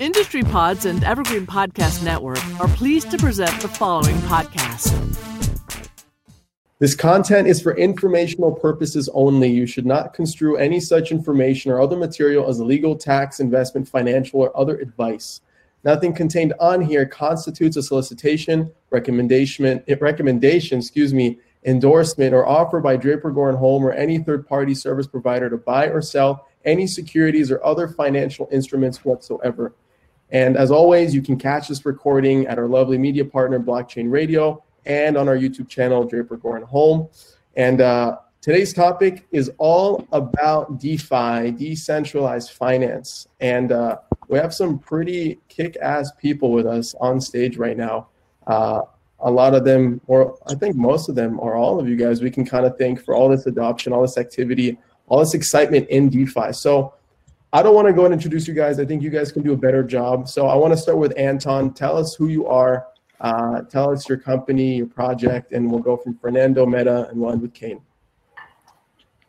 Industry Pods and Evergreen Podcast Network are pleased to present the following podcast. This content is for informational purposes only. You should not construe any such information or other material as legal, tax, investment, financial, or other advice. Nothing contained on here constitutes a solicitation, recommendation, recommendation, excuse me, endorsement, or offer by Draper Goren Holm or any third-party service provider to buy or sell any securities or other financial instruments whatsoever. And as always, you can catch this recording at our lovely media partner, Blockchain Radio, and on our YouTube channel, Draper Goren Holm. And uh, today's topic is all about DeFi, decentralized finance. And uh, we have some pretty kick ass people with us on stage right now. Uh, a lot of them, or I think most of them, or all of you guys, we can kind of thank for all this adoption, all this activity, all this excitement in DeFi. So I don't want to go and introduce you guys. I think you guys can do a better job. So I want to start with Anton. Tell us who you are. Uh, tell us your company, your project, and we'll go from Fernando, Medha, and we'll end with Kane.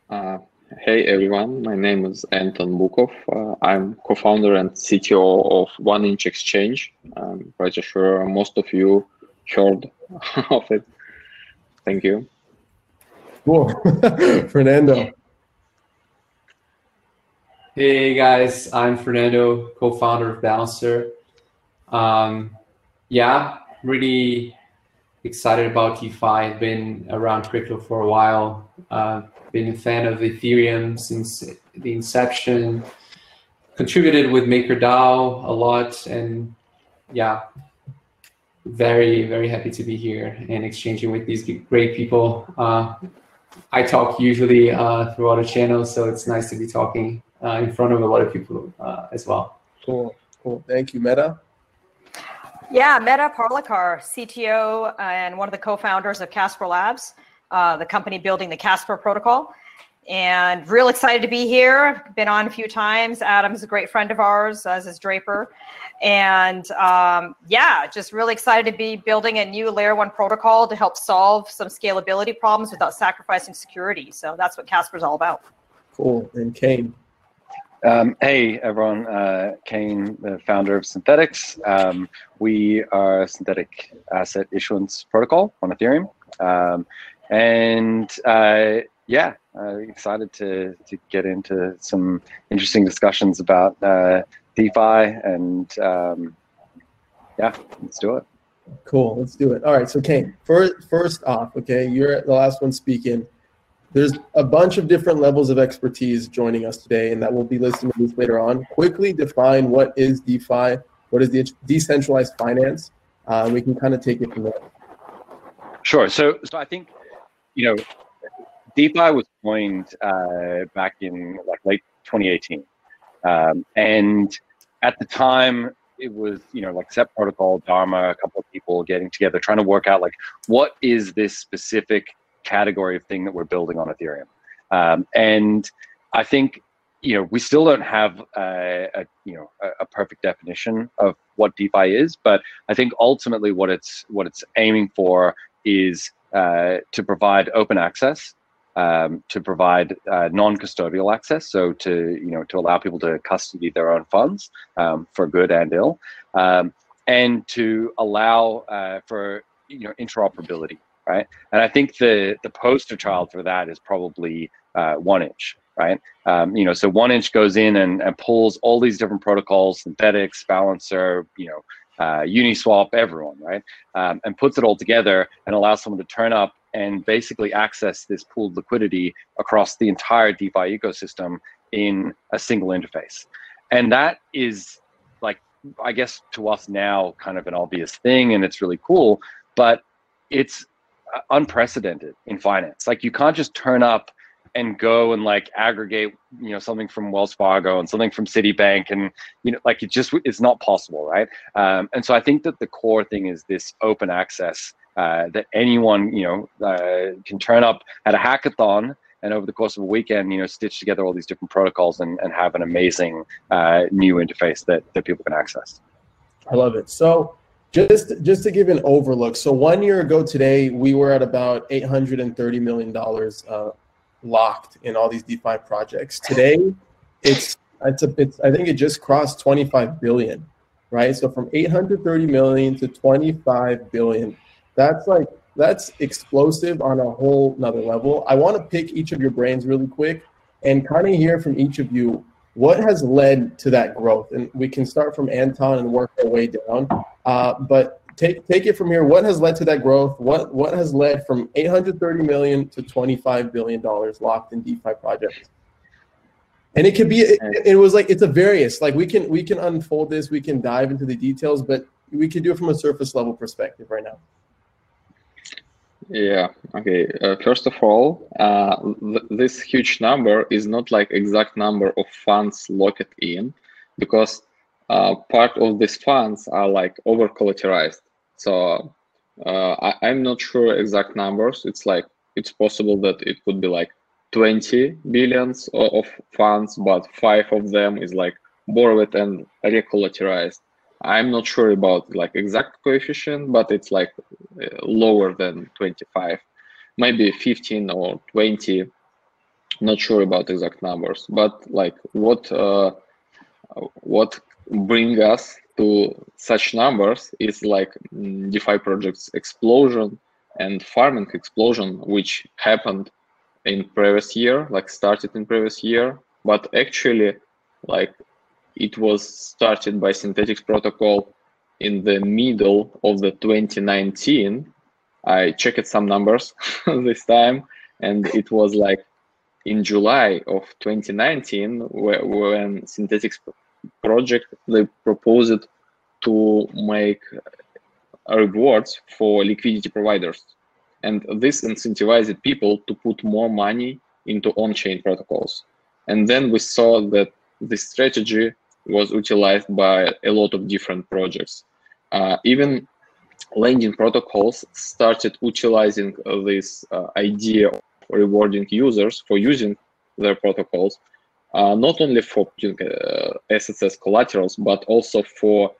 Uh, hey everyone, my name is Anton Bukov. Uh, I'm co-founder and CTO of 1inch Exchange. I'm pretty sure most of you heard of it. Thank you. Cool. Fernando. Hey guys, I'm Fernando, co-founder of Balancer. Um, yeah, really excited about DeFi. Been around crypto for a while. Uh, been a fan of Ethereum since the inception. Contributed with MakerDAO a lot, and yeah, very very happy to be here and exchanging with these great people. Uh, I talk usually uh, through other channels, so it's nice to be talking in front of a lot of people uh, as well. Cool, cool. Thank you, Medha. Yeah, Medha Parlikar, CTO and one of the co-founders of Casper Labs, uh, the company building the Casper protocol. And real excited to be here. Been on a few times. Adam's a great friend of ours, as is Draper. And um, yeah, just really excited to be building a new layer one protocol to help solve some scalability problems without sacrificing security. So that's what Casper's all about. Cool. And Kane. Um, hey everyone, uh, Kane, the founder of Synthetix. Um, we are a synthetic asset issuance protocol on Ethereum. Um, and uh, yeah, uh, excited to, to get into some interesting discussions about uh, DeFi and um, yeah, let's do it. Cool, let's do it. All right, so Kane, first, first off, okay, you're the last one speaking there's a bunch of different levels of expertise joining us today, and that will be listed in this later on. Quickly define what is DeFi, what is the decentralized finance, uh, we can kind of take it from there. Sure. So, so I think, you know, DeFi was coined uh, back in like late 2018, um, and at the time it was you know like Set Protocol, Dharma, a couple of people getting together trying to work out like what is this specific category of thing that we're building on Ethereum. Um, and I think you know we still don't have a, a you know a, a, perfect definition of what DeFi is, but I think ultimately what it's what it's aiming for is uh, to provide open access, um, to provide uh, non-custodial access, so to you know to allow people to custody their own funds um, for good and ill, um, and to allow uh, for you know interoperability right? And I think the the poster child for that is probably uh, 1inch, right? Um, you know, so 1inch goes in and, and pulls all these different protocols, Synthetix, balancer, you know, uh, Uniswap, everyone, right? Um, and puts it all together and allows someone to turn up and basically access this pooled liquidity across the entire DeFi ecosystem in a single interface. And that is like, I guess to us now, kind of an obvious thing, and it's really cool, but it's unprecedented in finance. Like you can't just turn up and go and like aggregate, you know, something from Wells Fargo and something from Citibank, and you know, like it just it's not possible, right? Um, and so I think that the core thing is this open access uh, that anyone, you know, uh, can turn up at a hackathon and over the course of a weekend, you know, stitch together all these different protocols and, and have an amazing uh, new interface that that people can access. I love it. So just just to give an overlook, so one year ago today, we were at about eight hundred and thirty million dollars uh, locked in all these DeFi projects. Today, it's it's a it's I think it just crossed twenty five billion. right? So from 830 million to 25 billion. That's like that's explosive on a whole another level. I want to pick each of your brains really quick and kind of hear from each of you what has led to that growth. And we can start from Anton and work our way down. Uh, but take take it from here. What has led to that growth? What what has led from 830 million to 25 billion dollars locked in DeFi projects? And it could be it, it was like it's a various. Like we can we can unfold this, we can dive into the details, but we can do it from a surface level perspective right now. Yeah. Okay. Uh, first of all, uh, th this huge number is not like exact number of funds locked in, because uh, part of these funds are like over collateralized. So uh, I, am not sure exact numbers. It's like it's possible that it could be like 20 billions of, of funds, but five of them is like borrowed and recollateralized. I'm not sure about like exact coefficient, but it's like uh, lower than 25, maybe 15 or 20. Not sure about exact numbers, but like what uh, what bring us to such numbers is like mm, DeFi projects explosion and farming explosion, which happened in previous year, like started in previous year, but actually like it was started by Synthetix protocol in the middle of the 2019. I checked some numbers this time, and it was like in July of 2019 where, when Synthetix project they proposed to make rewards for liquidity providers, and this incentivized people to put more money into on-chain protocols. And then we saw that this strategy was utilized by a lot of different projects. Uh, even lending protocols started utilizing this uh, idea of rewarding users for using their protocols, uh, not only for putting uh, assets as collaterals, but also for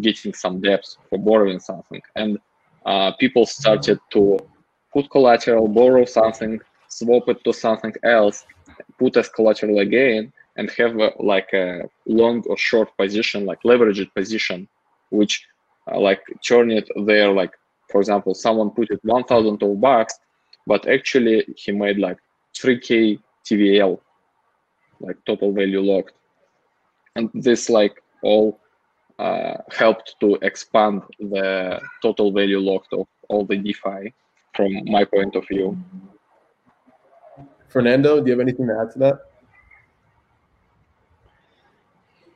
getting some debts, for borrowing something. And people started to put collateral, borrow something, swap it to something else, put as collateral again, and have like a long or short position, like leveraged position, which uh, like turn it there, like for example, someone put it 1,000 of bucks, but actually he made like 3k TVL, like total value locked, and this like all uh, helped to expand the total value locked of all the DeFi from my point of view. Fernando, do you have anything to add to that?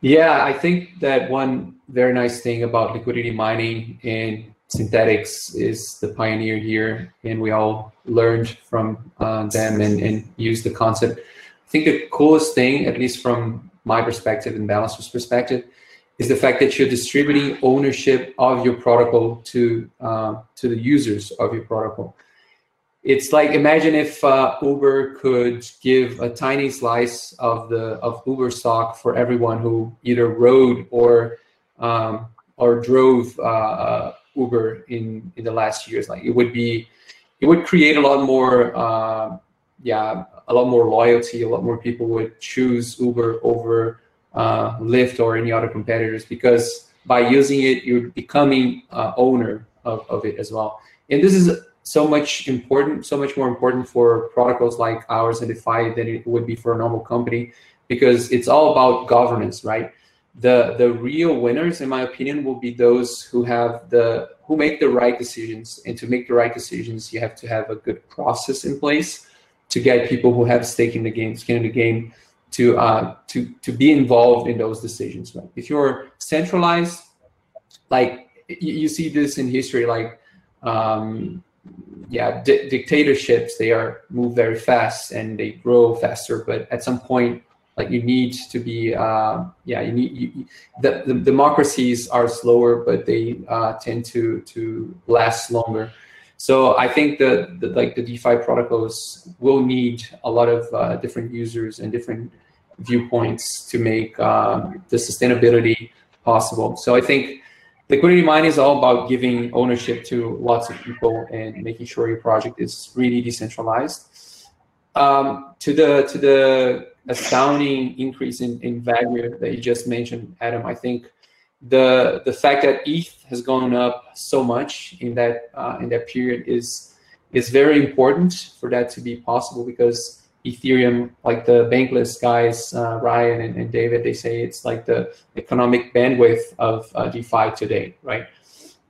Yeah, I think that one very nice thing about liquidity mining and Synthetix is the pioneer here, and we all learned from uh, them and, and used the concept. I think the coolest thing, at least from my perspective and Balancer's perspective, is the fact that you're distributing ownership of your protocol to uh, to the users of your protocol it's like imagine if uh, Uber could give a tiny slice of the of Uber stock for everyone who either rode or um, or drove uh, uh, Uber in in the last years. Like it would be, it would create a lot more, uh, yeah, a lot more loyalty. A lot more people would choose Uber over uh, Lyft or any other competitors because by using it, you're becoming uh, owner of, of it as well. And this is so much important, so much more important for protocols like ours and DeFi than it would be for a normal company because it's all about governance, right? The the real winners, in my opinion, will be those who have the who make the right decisions. And to make the right decisions, you have to have a good process in place to get people who have stake in the game, skin in the game, to uh, to to be involved in those decisions. Right? If you're centralized, like you, you see this in history, like um, yeah, di- dictatorships they are move very fast and they grow faster, but at some point, like you need to be uh, yeah, you need you, the, the democracies are slower, but they uh, tend to to last longer. So I think that like the DeFi protocols will need a lot of uh, different users and different viewpoints to make um, the sustainability possible. So I think liquidity mining is all about giving ownership to lots of people and making sure your project is really decentralized. Um, to the to the astounding increase in, in value that you just mentioned, Adam, I think the the fact that ETH has gone up so much in that uh, in that period is is very important for that to be possible because Ethereum, like the bankless guys, uh, Ryan and, and, David, they say it's like the economic bandwidth of uh, DeFi today, right?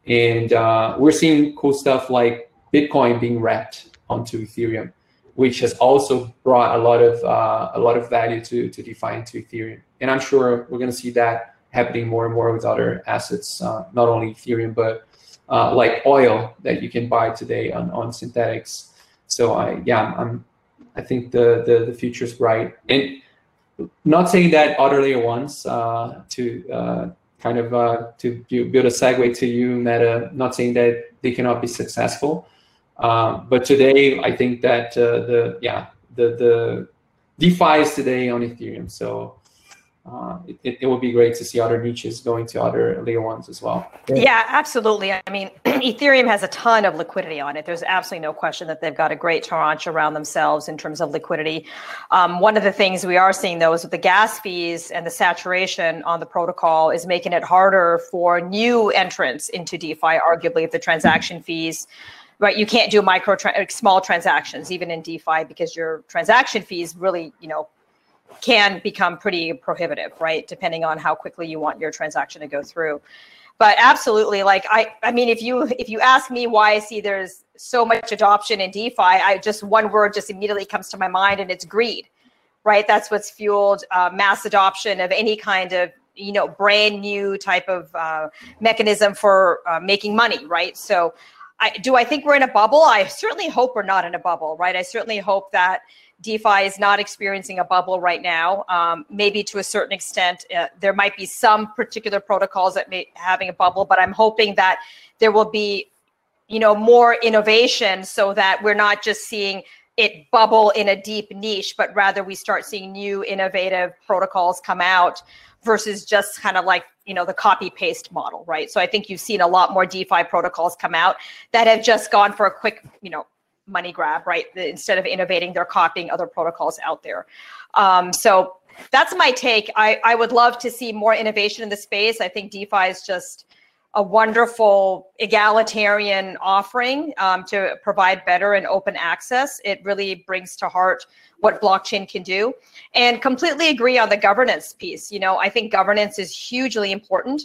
And uh, we're seeing cool stuff like Bitcoin being wrapped onto Ethereum, which has also brought a lot of uh, a lot of value to to DeFi to Ethereum. And I'm sure we're going to see that happening more and more with other assets, uh, not only Ethereum, but uh, like oil that you can buy today on, on Synthetix. So I, yeah, I'm, I think the, the, the future is bright. And not saying that other layer ones uh, to uh, kind of uh, to build a segue to you, Medha, not saying that they cannot be successful. Uh, but today, I think that the, yeah, the, the DeFi is today on Ethereum. So uh, it, it would be great to see other niches going to other layer ones as well. Yeah, absolutely. I mean, Ethereum has a ton of liquidity on it. There's absolutely no question that they've got a great tranche around themselves in terms of liquidity. Um, one of the things we are seeing though is with the gas fees and the saturation on the protocol is making it harder for new entrants into DeFi, arguably if the transaction fees right you can't do micro tra- small transactions even in defi because your transaction fees really you know can become pretty prohibitive, right? Depending on how quickly you want your transaction to go through. But absolutely, like I, I mean, if you if you ask me why I see there's so much adoption in DeFi, I just one word just immediately comes to my mind, and it's greed, right? That's what's fueled uh, mass adoption of any kind of you know brand new type of uh, mechanism for uh, making money, right? So. I, do I think we're in a bubble? I certainly hope we're not in a bubble, right? I certainly hope that DeFi is not experiencing a bubble right now. Um, maybe to a certain extent, uh, there might be some particular protocols that may having a bubble, but I'm hoping that there will be, you know, more innovation so that we're not just seeing it bubble in a deep niche, but rather we start seeing new innovative protocols come out versus just kind of like you know the copy paste model right so i think you've seen a lot more defi protocols come out that have just gone for a quick you know money grab, right? Instead of innovating, they're copying other protocols out there. Um, so that's my take. I, I would love to see more innovation in the space. I think DeFi is just a wonderful egalitarian offering um, to provide better and open access. It really brings to heart what blockchain can do and completely agree on the governance piece. You know, I think governance is hugely important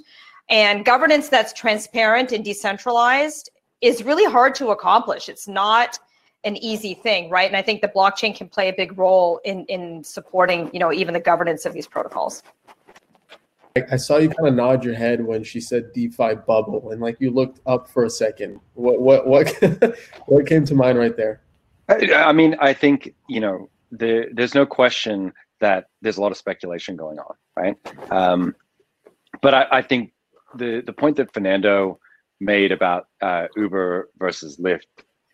and governance that's transparent and decentralized is really hard to accomplish. It's not an easy thing, right? And I think the blockchain can play a big role in in supporting, you know, even the governance of these protocols. I saw you kind of nod your head when she said DeFi bubble, and like you looked up for a second. What what what what came to mind right there? I, I mean, I think you know, the, there's no question that there's a lot of speculation going on, right? Um, but I, I think the the point that Fernando made about uh, Uber versus Lyft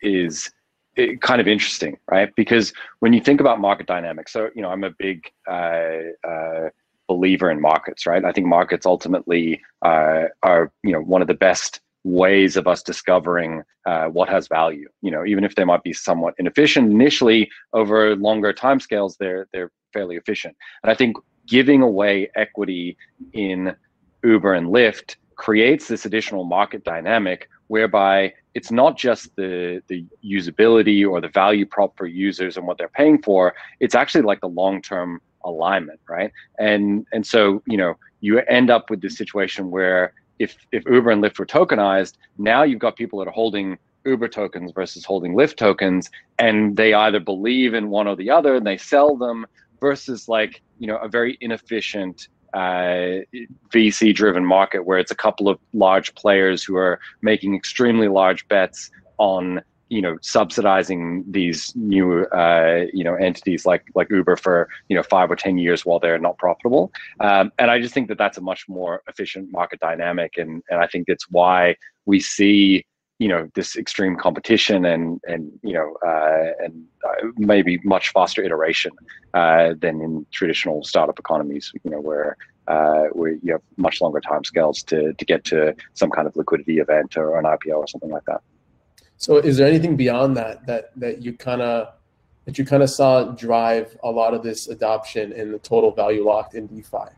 is it, kind of interesting, right? Because when you think about market dynamics, so you know, I'm a big uh, uh, believer in markets, right? I think markets ultimately uh, are you know one of the best ways of us discovering uh, what has value. You know, even if they might be somewhat inefficient initially, over longer timescales, they're they're fairly efficient. And I think giving away equity in Uber and Lyft creates this additional market dynamic whereby it's not just the the usability or the value prop for users and what they're paying for it's actually like the long-term alignment right? And and so you know you end up with this situation where if if uber and lyft were tokenized now you've got people that are holding uber tokens versus holding lyft tokens and they either believe in one or the other and they sell them versus like you know a very inefficient uh, VC driven market where it's a couple of large players who are making extremely large bets on you know subsidizing these new uh, you know entities like like Uber for you know five or ten years while they're not profitable. Um, and I just think that that's a much more efficient market dynamic, and and I think it's why we see you know this extreme competition and and you know uh, and uh, maybe much faster iteration uh, than in traditional startup economies you know where uh, where you have much longer time scales to to get to some kind of liquidity event or an IPO or something like that. So is there anything beyond that that that you kind of that you kind of saw drive a lot of this adoption and the total value locked in DeFi?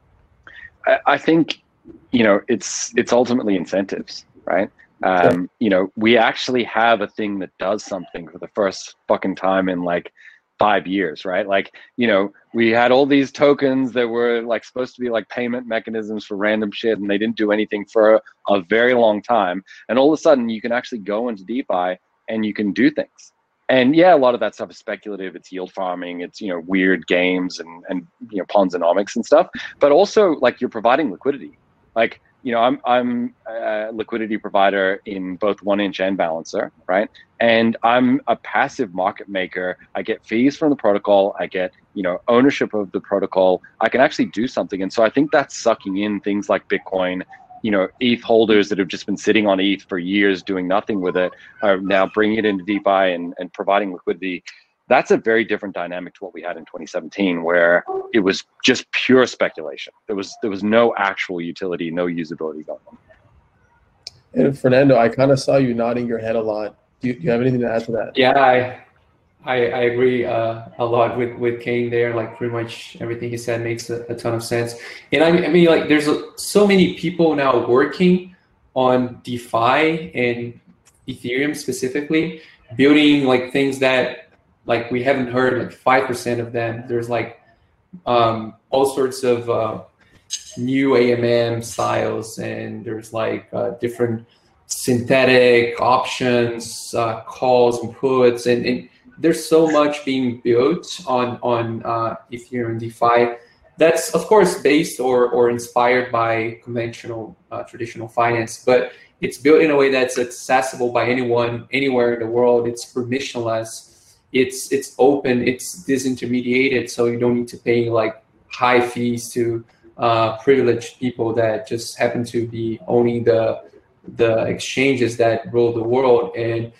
I, I think you know, it's it's ultimately incentives, right? Um, you know, we actually have a thing that does something for the first fucking time in like five years, right? Like, you know, we had all these tokens that were like supposed to be like payment mechanisms for random shit, and they didn't do anything for a, a very long time. And all of a sudden, you can actually go into DeFi and you can do things. And yeah, a lot of that stuff is speculative. It's yield farming. It's you know weird games and and you know Ponzonomics and stuff. But also like you're providing liquidity. Like you know, I'm I'm a liquidity provider in both 1inch and balancer, right? And I'm a passive market maker. I get fees from the protocol. I get you know ownership of the protocol. I can actually do something, and so I think that's sucking in things like Bitcoin. You know, ETH holders that have just been sitting on ETH for years doing nothing with it are now bringing it into DeFi and, and providing liquidity that's a very different dynamic to what we had in 2017 where it was just pure speculation. There was there was no actual utility no usability going on. And fernando i kind of saw you nodding your head a lot. Do you, do you have anything to add to that? Yeah i i, I agree uh, a lot with with kane there like pretty much everything he said makes a, a ton of sense. And I, I mean like there's a, so many people now working on defi and ethereum specifically building like things that like we haven't heard like five percent of them. There's like um, all sorts of uh, new AMM styles, and there's like uh, different synthetic options, uh, calls and puts, and, and, there's so much being built on on uh, Ethereum DeFi. That's of course based or or inspired by conventional uh, traditional finance, but it's built in a way that's accessible by anyone anywhere in the world. It's permissionless it's it's open, it's disintermediated, so you don't need to pay like high fees to uh, privileged people that just happen to be owning the the exchanges that rule the world. And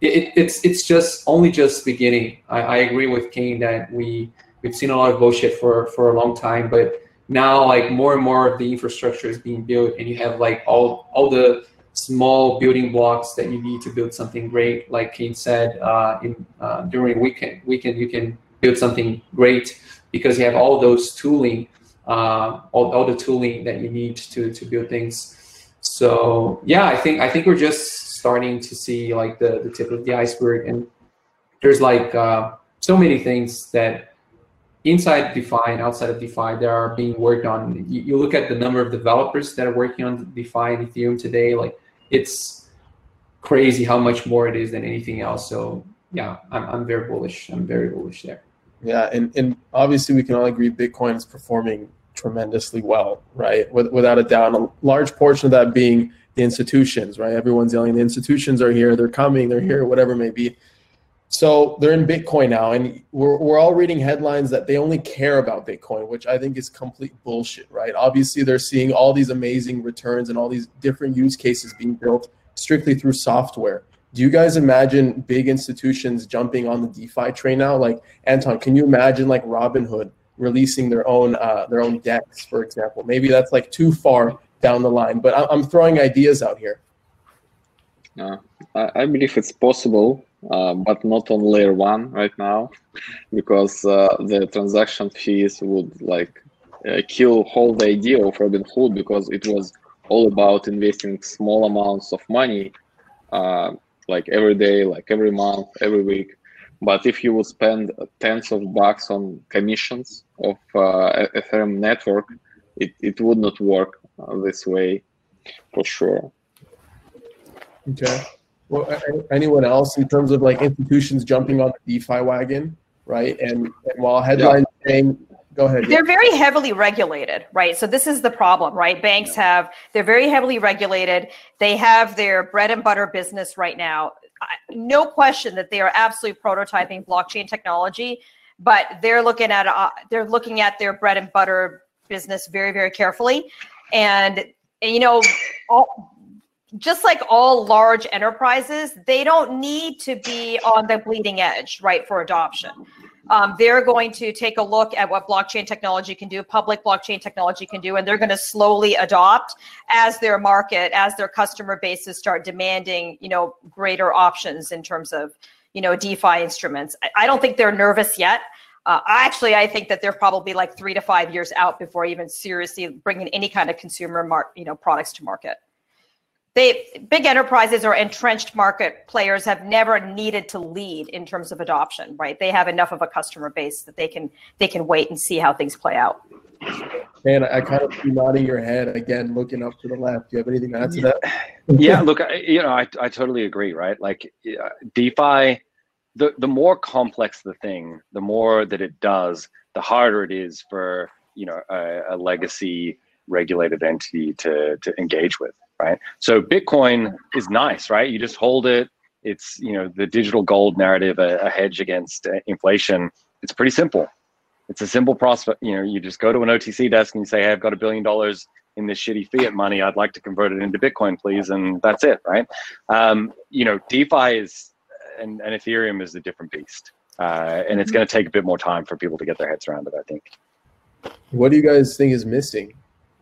it, it's it's just only just beginning. I, I agree with kane that we we've seen a lot of bullshit for for a long time but now like more and more of the infrastructure is being built and you have like all all the small building blocks that you need to build something great. Like Kane said, uh, in uh, during weekend weekend you can build something great because you have all those tooling, uh, all, all the tooling that you need to to build things. So yeah, I think I think we're just starting to see like the the tip of the iceberg, and there's like uh, so many things that inside DeFi and outside of DeFi that are being worked on. You, you, look at the number of developers that are working on DeFi and Ethereum today, like it's crazy how much more it is than anything else. So yeah, I'm, I'm very bullish. I'm very bullish there. Yeah, and, and obviously we can all agree Bitcoin is performing tremendously well, right? With, without a doubt, a large portion of that being the institutions, right? Everyone's yelling, the institutions are here, they're coming, they're here, whatever it may be. So they're in Bitcoin now, and we're, we're all reading headlines that they only care about Bitcoin, which I think is complete bullshit, right? Obviously, they're seeing all these amazing returns and all these different use cases being built strictly through software. Do you guys imagine big institutions jumping on the DeFi train now? Like Anton, can you imagine like Robinhood releasing their own uh, their own DEX, for example? Maybe that's like too far down the line, but I'm throwing ideas out here. Uh, I believe it's possible uh, but not on layer one right now, because uh, the transaction fees would like uh, kill whole the idea of Robinhood because it was all about investing small amounts of money, uh, like every day, like every month, every week. But if you would spend tens of bucks on commissions of uh, Ethereum network, it, it would not work this way for sure. Okay well, anyone else in terms of like institutions jumping on the DeFi wagon, right? And, and while headlines yeah. saying, go ahead. They're very heavily regulated, right? So this is the problem, right? Banks have, they're very heavily regulated. They have their bread and butter business right now. No question that they are absolutely prototyping blockchain technology, but they're looking at uh, they're looking at their bread and butter business very very carefully, and, and you know all just like all large enterprises, they don't need to be on the bleeding edge, right, for adoption. Um, they're going to take a look at what blockchain technology can do, public blockchain technology can do, and they're going to slowly adopt as their market, as their customer bases start demanding, you know, greater options in terms of, you know, DeFi instruments. I, I don't think they're nervous yet. Uh, actually, I think that they're probably like three to five years out before even seriously bringing any kind of consumer mar- you know products to market. They big enterprises or entrenched market players have never needed to lead in terms of adoption, right? They have enough of a customer base that they can they can wait and see how things play out. And I kind of see nodding your head again, looking up to the left. Do you have anything to add to that? yeah, look, I, you know, I, I totally agree, right? Like uh, DeFi, the, the more complex the thing, the more that it does, the harder it is for, you know, a, a legacy regulated entity to, to engage with, right? So Bitcoin is nice, right? You just hold it. It's, you know, the digital gold narrative, a, a hedge against uh, inflation. It's pretty simple. It's a simple prospect. You know, you just go to an OTC desk and you say, hey, I've got a billion dollars in this shitty fiat money. I'd like to convert it into Bitcoin, please. And that's it, right? Um, you know, DeFi is, and, and Ethereum is a different beast. Uh, and it's going to take a bit more time for people to get their heads around it, I think. What do you guys think is missing?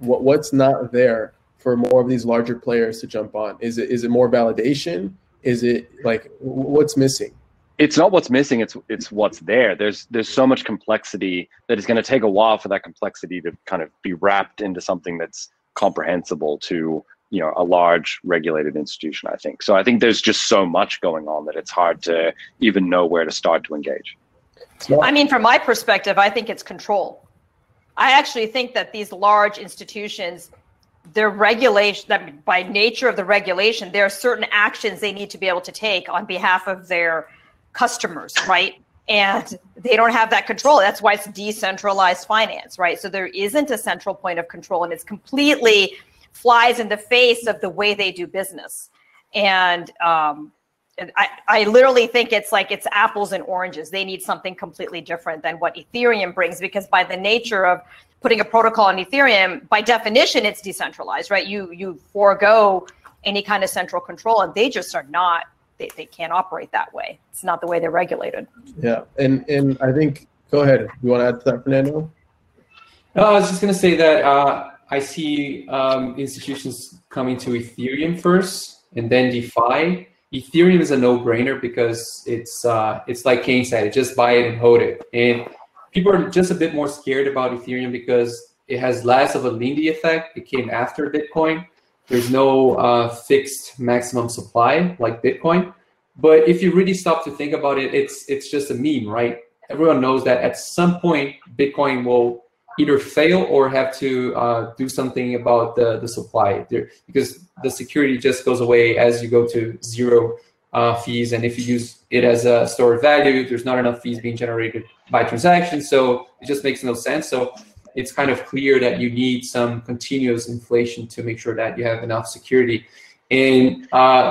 What, what's not there for more of these larger players to jump on? Is it is it more validation? Is it like what's missing? it's not what's missing it's it's what's there there's there's so much complexity that it's going to take a while for that complexity to kind of be wrapped into something that's comprehensible to you know a large regulated institution i think so i think there's just so much going on that it's hard to even know where to start to engage i mean from my perspective i think it's control i actually think that these large institutions their regulation that by nature of the regulation there are certain actions they need to be able to take on behalf of their customers, right? And they don't have that control. That's why it's decentralized finance, right? So there isn't a central point of control, and it's completely flies in the face of the way they do business. And um, I, I literally think it's like it's apples and oranges. They need something completely different than what Ethereum brings because by the nature of putting a protocol on Ethereum, by definition, it's decentralized, right? You you forego any kind of central control, and they just are not they, they can't operate that way. It's not the way they're regulated. Yeah, and and I think go ahead. You want to add to that, Fernando? No, I was just going to say that uh, I see um, institutions coming to Ethereum first and then DeFi. Ethereum is a no-brainer because it's uh, it's like Kane said, just buy it and hold it. And people are just a bit more scared about Ethereum because it has less of a Lindy effect. It came after Bitcoin. There's no uh, fixed maximum supply like Bitcoin. But if you really stop to think about it, it's it's just a meme, right? Everyone knows that at some point Bitcoin will either fail or have to uh, do something about the, the supply there, because the security just goes away as you go to zero uh, fees. And if you use it as a store of value, there's not enough fees being generated by transactions. So it just makes no sense. So it's kind of clear that you need some continuous inflation to make sure that you have enough security. And uh,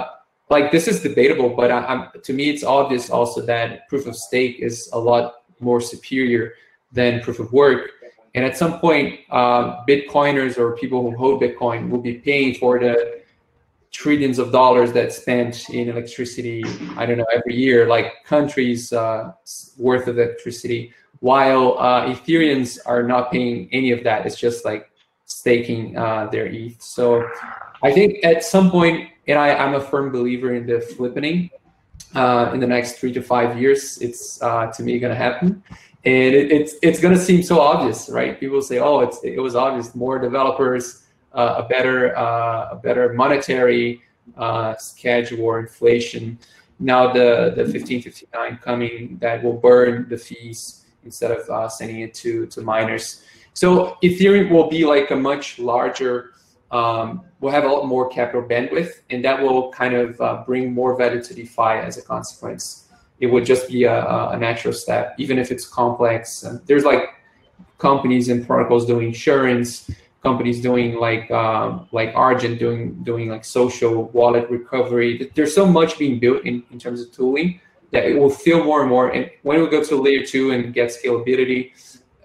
like this is debatable, but I, to me, it's obvious also that proof of stake is a lot more superior than proof of work. And at some point, uh, Bitcoiners or people who hold Bitcoin will be paying for the trillions of dollars that's spent in electricity. I don't know every year, like countries' uh, worth of electricity while uh, Ethereans are not paying any of that. It's just like staking uh, their ETH. So I think at some point, and I, I'm a firm believer in the flippening. Uh, in the next three to five years, it's uh, to me going to happen, and it, it's it's going to seem so obvious, right? People say, "Oh, it's it was obvious." More developers, uh, a better uh, a better monetary schedule or inflation. Now the the 1559 coming that will burn the fees instead of uh, sending it to, to miners. So Ethereum will be like a much larger, um, will have a lot more capital bandwidth, and that will kind of uh, bring more value to DeFi as a consequence. It would just be a, a natural step, even if it's complex. And there's like companies and protocols doing insurance, companies doing like um, like Argent doing doing like social wallet recovery. There's so much being built in, in terms of tooling that it will feel more and more. And when we go to layer two and get scalability,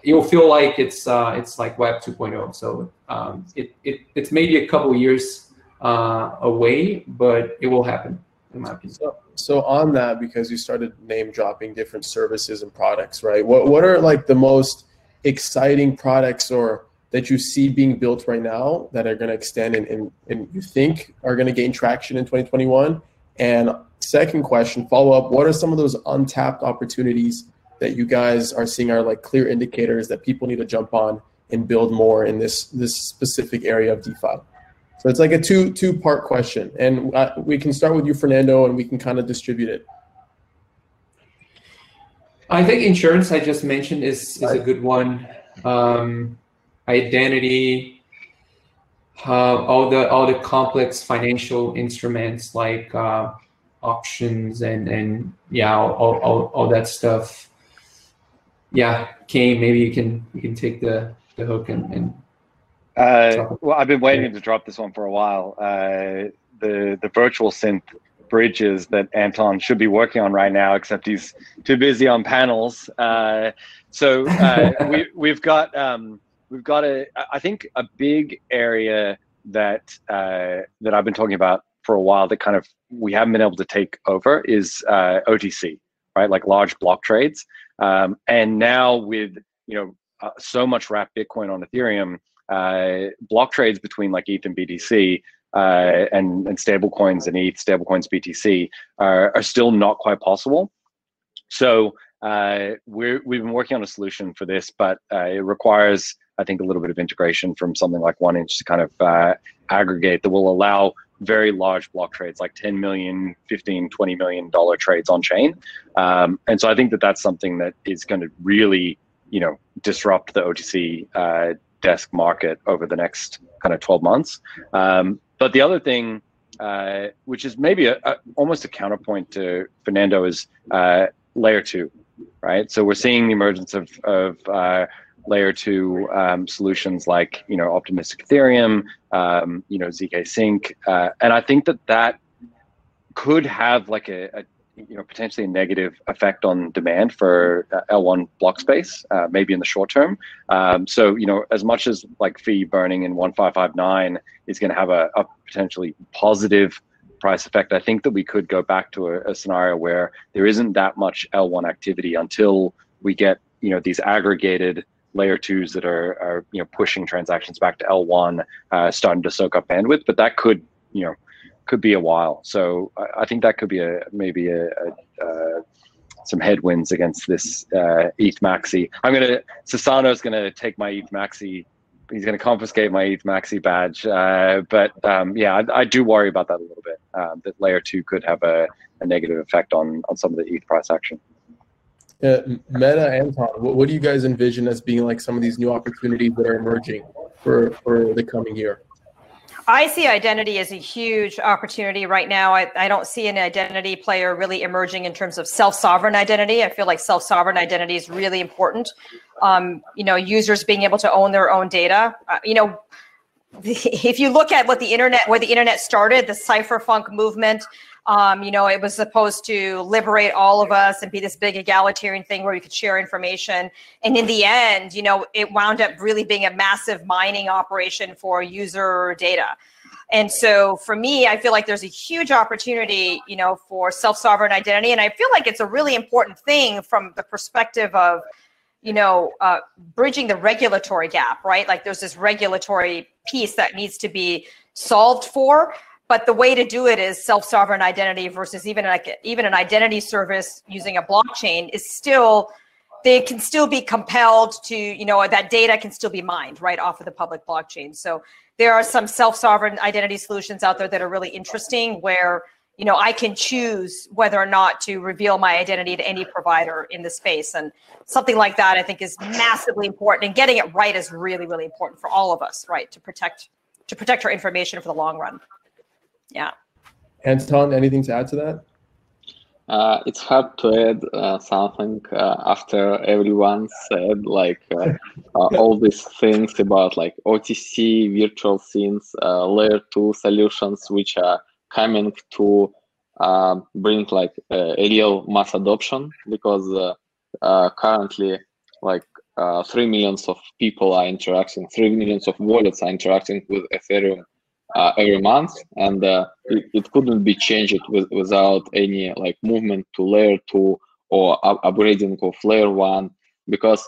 you'll feel like it's uh, it's like Web 2.0. So um, it, it it's maybe a couple years uh, away, but it will happen in my opinion. So, so on that, because you started name dropping different services and products, right? What what are like the most exciting products or that you see being built right now that are going to extend and, and, and you think are going to gain traction in 2021? And second question, follow up, what are some of those untapped opportunities that you guys are seeing are like clear indicators that people need to jump on and build more in this this specific area of DeFi? So it's like a two two part question, and uh, we can start with you, Fernando, and we can kind of distribute it. I think insurance I just mentioned is is a good one. Um, identity, uh, all the all the complex financial instruments like uh, options and and yeah, all, all, all that stuff. Yeah, Kane, maybe you can you can take the the hook and. and uh, well, I've been waiting to drop this one for a while. Uh, the the virtual synth bridges that Anton should be working on right now, except he's too busy on panels. Uh, so uh, we we've got um, we've got a I think a big area that uh, that I've been talking about for a while that kind of we haven't been able to take over is uh, OTC, right? Like large block trades, um, and now with you know uh, so much wrapped Bitcoin on Ethereum. Uh, block trades between like ETH and BTC uh, and, and stable coins and ETH, stable coins BTC are, are still not quite possible. So uh, we're, we've been working on a solution for this, but uh, it requires, I think, a little bit of integration from something like 1inch to kind of uh, aggregate that will allow very large block trades like 10 million 15 20 million dollar trades on chain um, and so i think that that's something that is going to really you know disrupt the otc uh, desk market over the next kind of 12 months um, but the other thing, uh, which is maybe a, a, almost a counterpoint to Fernando, is uh, layer two, right? So we're seeing the emergence of, of uh, layer two um, solutions like you know optimistic Ethereum, um, you know zk Sync, uh, and I think that that could have like a, a you know potentially a negative effect on demand for uh, L1 block space, uh, maybe in the short term. Um, so you know, as much as like fee burning in 1559 is going to have a, a, potentially positive price effect, I think that we could go back to a, a, scenario where there isn't that much L1 activity until we get you know these aggregated layer twos that are, are you know pushing transactions back to L1, uh, starting to soak up bandwidth. But that could you know could be a while. So I, I think that could be a maybe a, a, a some headwinds against this uh, ETH Maxi. I'm gonna Sassano's gonna take my ETH Maxi. He's gonna confiscate my ETH Maxi badge. Uh, but um, yeah, I, I, do worry about that a little bit. Uh, that layer two could have a, a, negative effect on on some of the ETH price action. Uh, Medha Anton, what, what do you guys envision as being like some of these new opportunities that are emerging for for the coming year? I see identity as a huge opportunity right now. I, I don't see an identity player really emerging in terms of self-sovereign identity. I feel like self-sovereign identity is really important. Um, you know, users being able to own their own data. Uh, you know, if you look at what the internet, where the internet started, the cypherpunk movement, um, you know, it was supposed to liberate all of us and be this big egalitarian thing where we could share information. And in the end, you know, it wound up really being a massive mining operation for user data. And so for me, I feel like there's a huge opportunity, you know, for self-sovereign identity. And I feel like it's a really important thing from the perspective of, you know, uh, bridging the regulatory gap, right? Like there's this regulatory piece that needs to be solved for. But the way to do it is self-sovereign identity versus even like even an identity service using a blockchain is still they can still be compelled to you know that data can still be mined right off of the public blockchain. So there are some self-sovereign identity solutions out there that are really interesting where you know i can choose whether or not to reveal my identity to any provider in the space. And something like that i think is massively important. And getting it right is really really important for all of us right to protect to protect our information for the long run yeah. Anton, anything to add to that? Uh, it's hard to add uh, something uh, after everyone said like uh, uh, all these things about like OTC, virtual synths, uh, layer two solutions, which are coming to bring like a real mass adoption because currently like three millions of people are interacting, three millions of wallets are interacting with Ethereum uh, every month, and uh, it, it, couldn't be changed with, without any like movement to layer two or up- upgrading of layer one because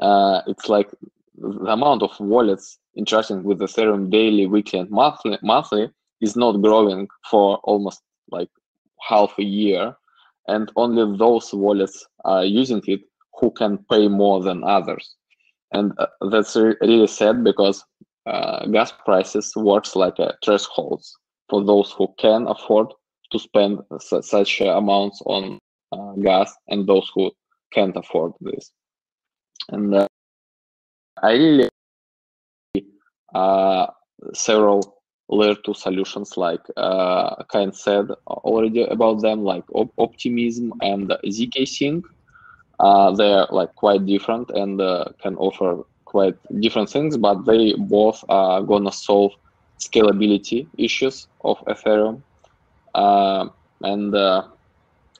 uh, it's like the amount of wallets interacting with Ethereum daily, weekly, and monthly monthly is not growing for almost like half a year, and only those wallets are using it who can pay more than others. And uh, that's really sad because uh, gas prices works like a thresholds for those who can afford to spend such amounts on uh, gas and those who can't afford this. And uh, i really uh, several layer 2 solutions like uh, Kane said already about them like op optimism and zk sync. Uh, they're like quite different and uh, can offer quite different things, but they both are gonna solve scalability issues of Ethereum. Uh, and uh,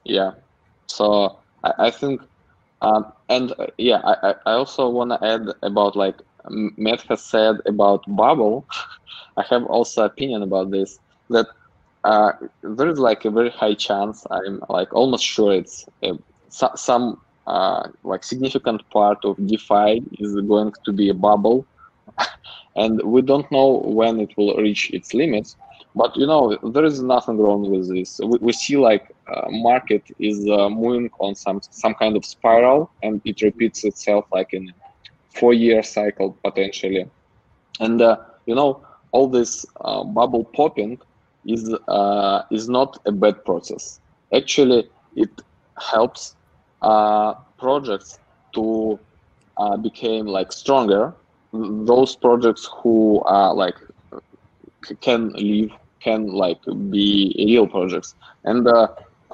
yeah, so I, I think, um, and uh, yeah, I, I also want to add about like Matt has said about bubble. I have also opinion about this that uh, there is like a very high chance. I'm like almost sure it's some uh, like significant part of DeFi is going to be a bubble, and we don't know when it will reach its limits. But you know, there is nothing wrong with this. We, we see like uh, market is uh, moving on some some kind of spiral, and it repeats itself like in four-year cycle potentially. And uh, you know, all this uh, bubble popping is is not a bad process. Actually, it helps uh, projects to uh, become like stronger those projects who are like can live can like be real projects. And uh,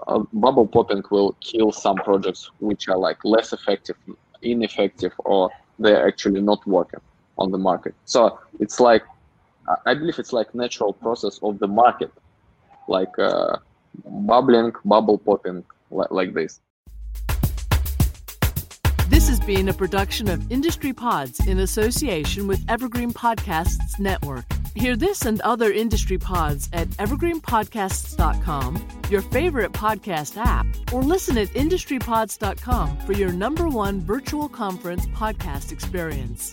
uh, bubble popping will kill some projects which are like less effective ineffective or they're actually not working on the market. So it's like i believe it's like natural process of the market. Like uh, bubbling bubble popping like, like this has been a production of Industry Pods in association with Evergreen Podcasts Network. Hear this and other industry pods at evergreenpodcasts.com, your favorite podcast app, or listen at industrypods.com for your number one virtual conference podcast experience.